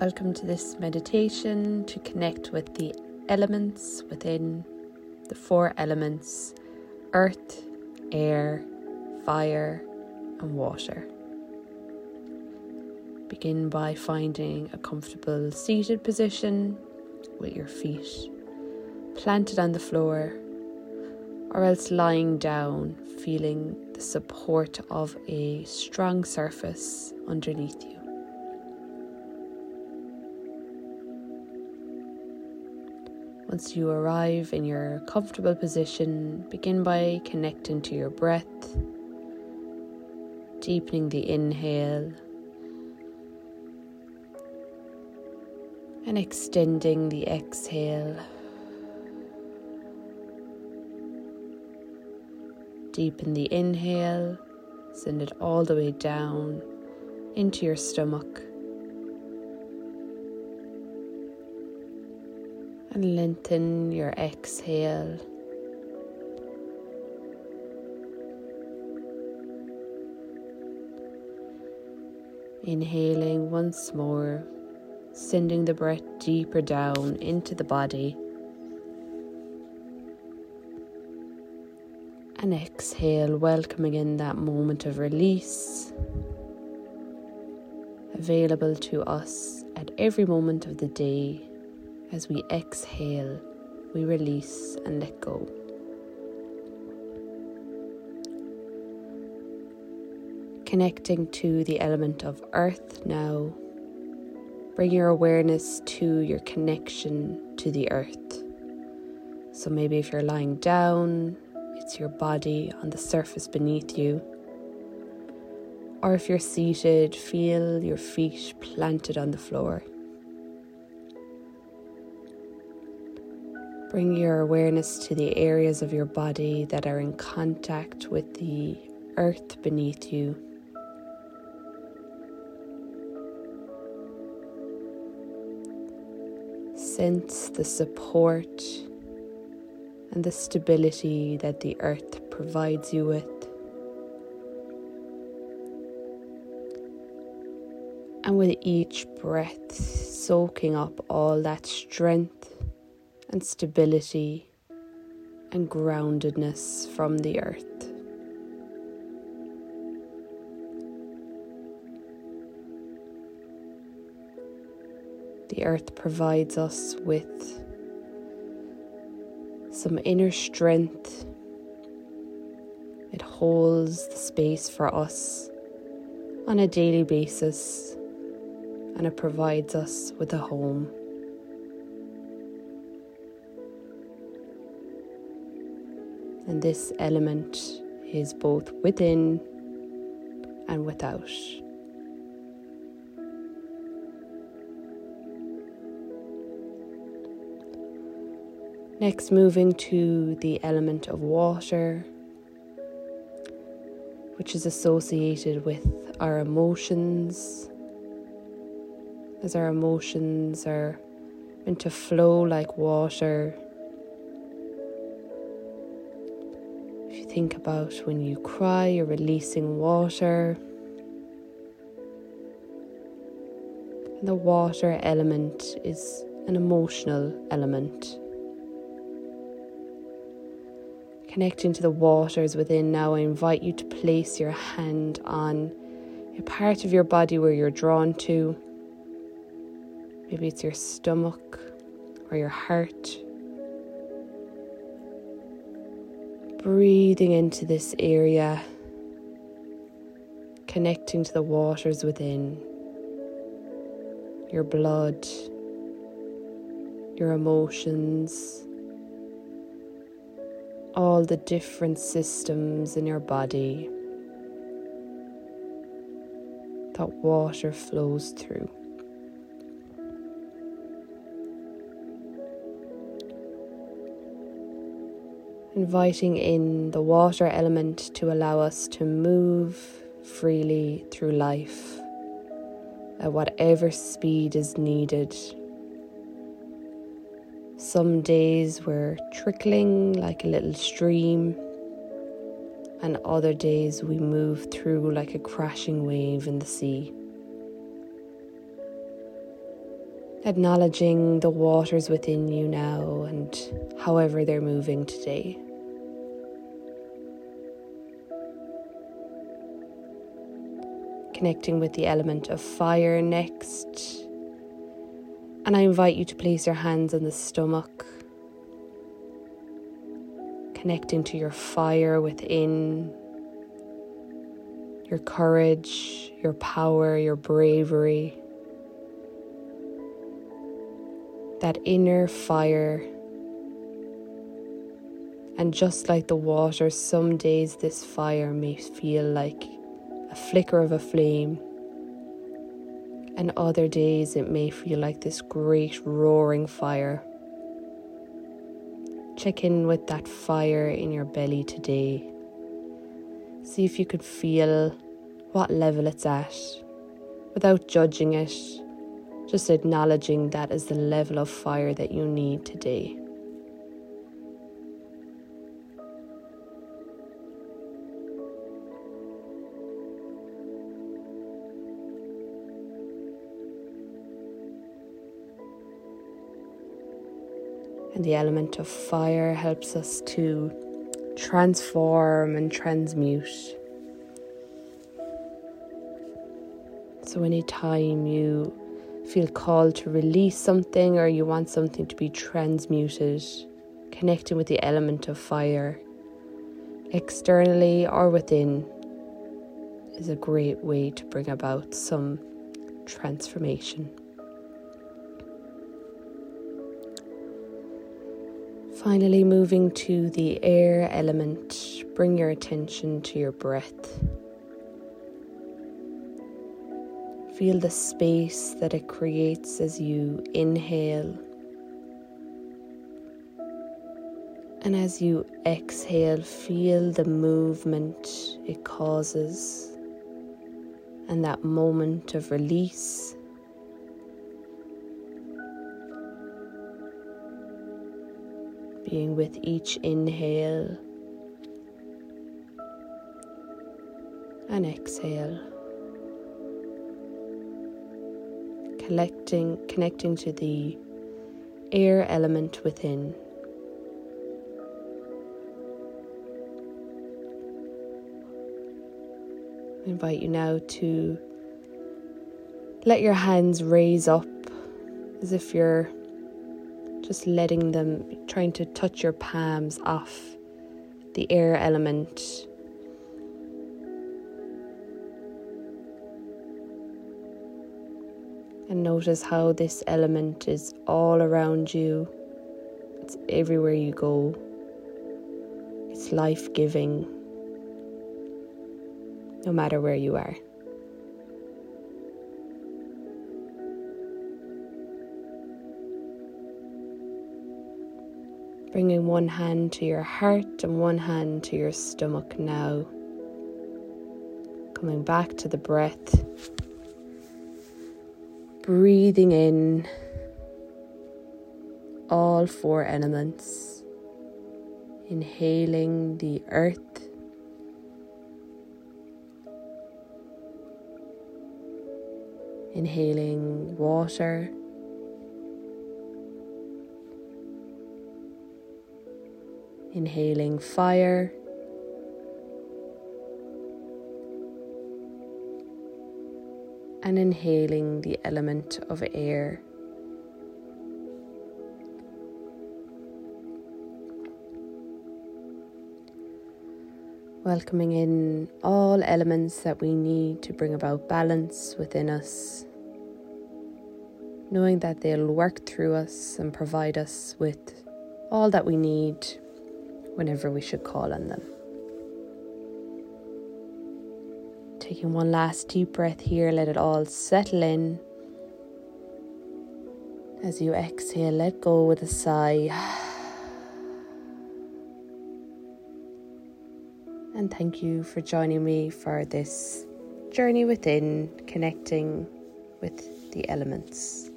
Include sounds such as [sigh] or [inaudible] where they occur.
Welcome to this meditation to connect with the elements within the four elements earth, air, fire, and water. Begin by finding a comfortable seated position with your feet planted on the floor or else lying down, feeling the support of a strong surface underneath you. Once you arrive in your comfortable position, begin by connecting to your breath, deepening the inhale and extending the exhale. Deepen the inhale, send it all the way down into your stomach. And lengthen your exhale. Inhaling once more, sending the breath deeper down into the body. And exhale, welcoming in that moment of release available to us at every moment of the day. As we exhale, we release and let go. Connecting to the element of earth now. Bring your awareness to your connection to the earth. So maybe if you're lying down, it's your body on the surface beneath you. Or if you're seated, feel your feet planted on the floor. Bring your awareness to the areas of your body that are in contact with the earth beneath you. Sense the support and the stability that the earth provides you with. And with each breath, soaking up all that strength and stability and groundedness from the earth. The earth provides us with some inner strength. It holds the space for us on a daily basis and it provides us with a home. And this element is both within and without. Next, moving to the element of water, which is associated with our emotions, as our emotions are meant to flow like water. Think about when you cry, you're releasing water. The water element is an emotional element. Connecting to the waters within now, I invite you to place your hand on a part of your body where you're drawn to. Maybe it's your stomach or your heart. Breathing into this area, connecting to the waters within your blood, your emotions all the different systems in your body that water flows through. Inviting in the water element to allow us to move freely through life at whatever speed is needed some days we're trickling like a little stream, and other days we move through like a crashing wave in the sea. Acknowledging the waters within you now and however they're moving today. Connecting with the element of fire next. And I invite you to place your hands on the stomach, connecting to your fire within, your courage, your power, your bravery. That inner fire. And just like the water, some days this fire may feel like a flicker of a flame and other days it may feel like this great roaring fire. Check in with that fire in your belly today. See if you could feel what level it's at without judging it, just acknowledging that is the level of fire that you need today. And the element of fire helps us to transform and transmute. So, anytime you feel called to release something or you want something to be transmuted, connecting with the element of fire, externally or within, is a great way to bring about some transformation. Finally, moving to the air element, bring your attention to your breath. Feel the space that it creates as you inhale. And as you exhale, feel the movement it causes and that moment of release being with each inhale and exhale. Collecting, connecting to the air element within. I invite you now to let your hands raise up as if you're just letting them, trying to touch your palms off the air element. And notice how this element is all around you, it's everywhere you go, it's life giving, no matter where you are. Bringing one hand to your heart and one hand to your stomach now. Coming back to the breath. Breathing in all four elements. Inhaling the earth. Inhaling water. Inhaling fire. And inhaling the element of air. Welcoming in all elements that we need to bring about balance within us, knowing that they'll work through us and provide us with all that we need whenever we should call on them. Taking one last deep breath here, let it all settle in. As you exhale, let go with a sigh. [sighs] And thank you for joining me for this journey within, connecting with the elements.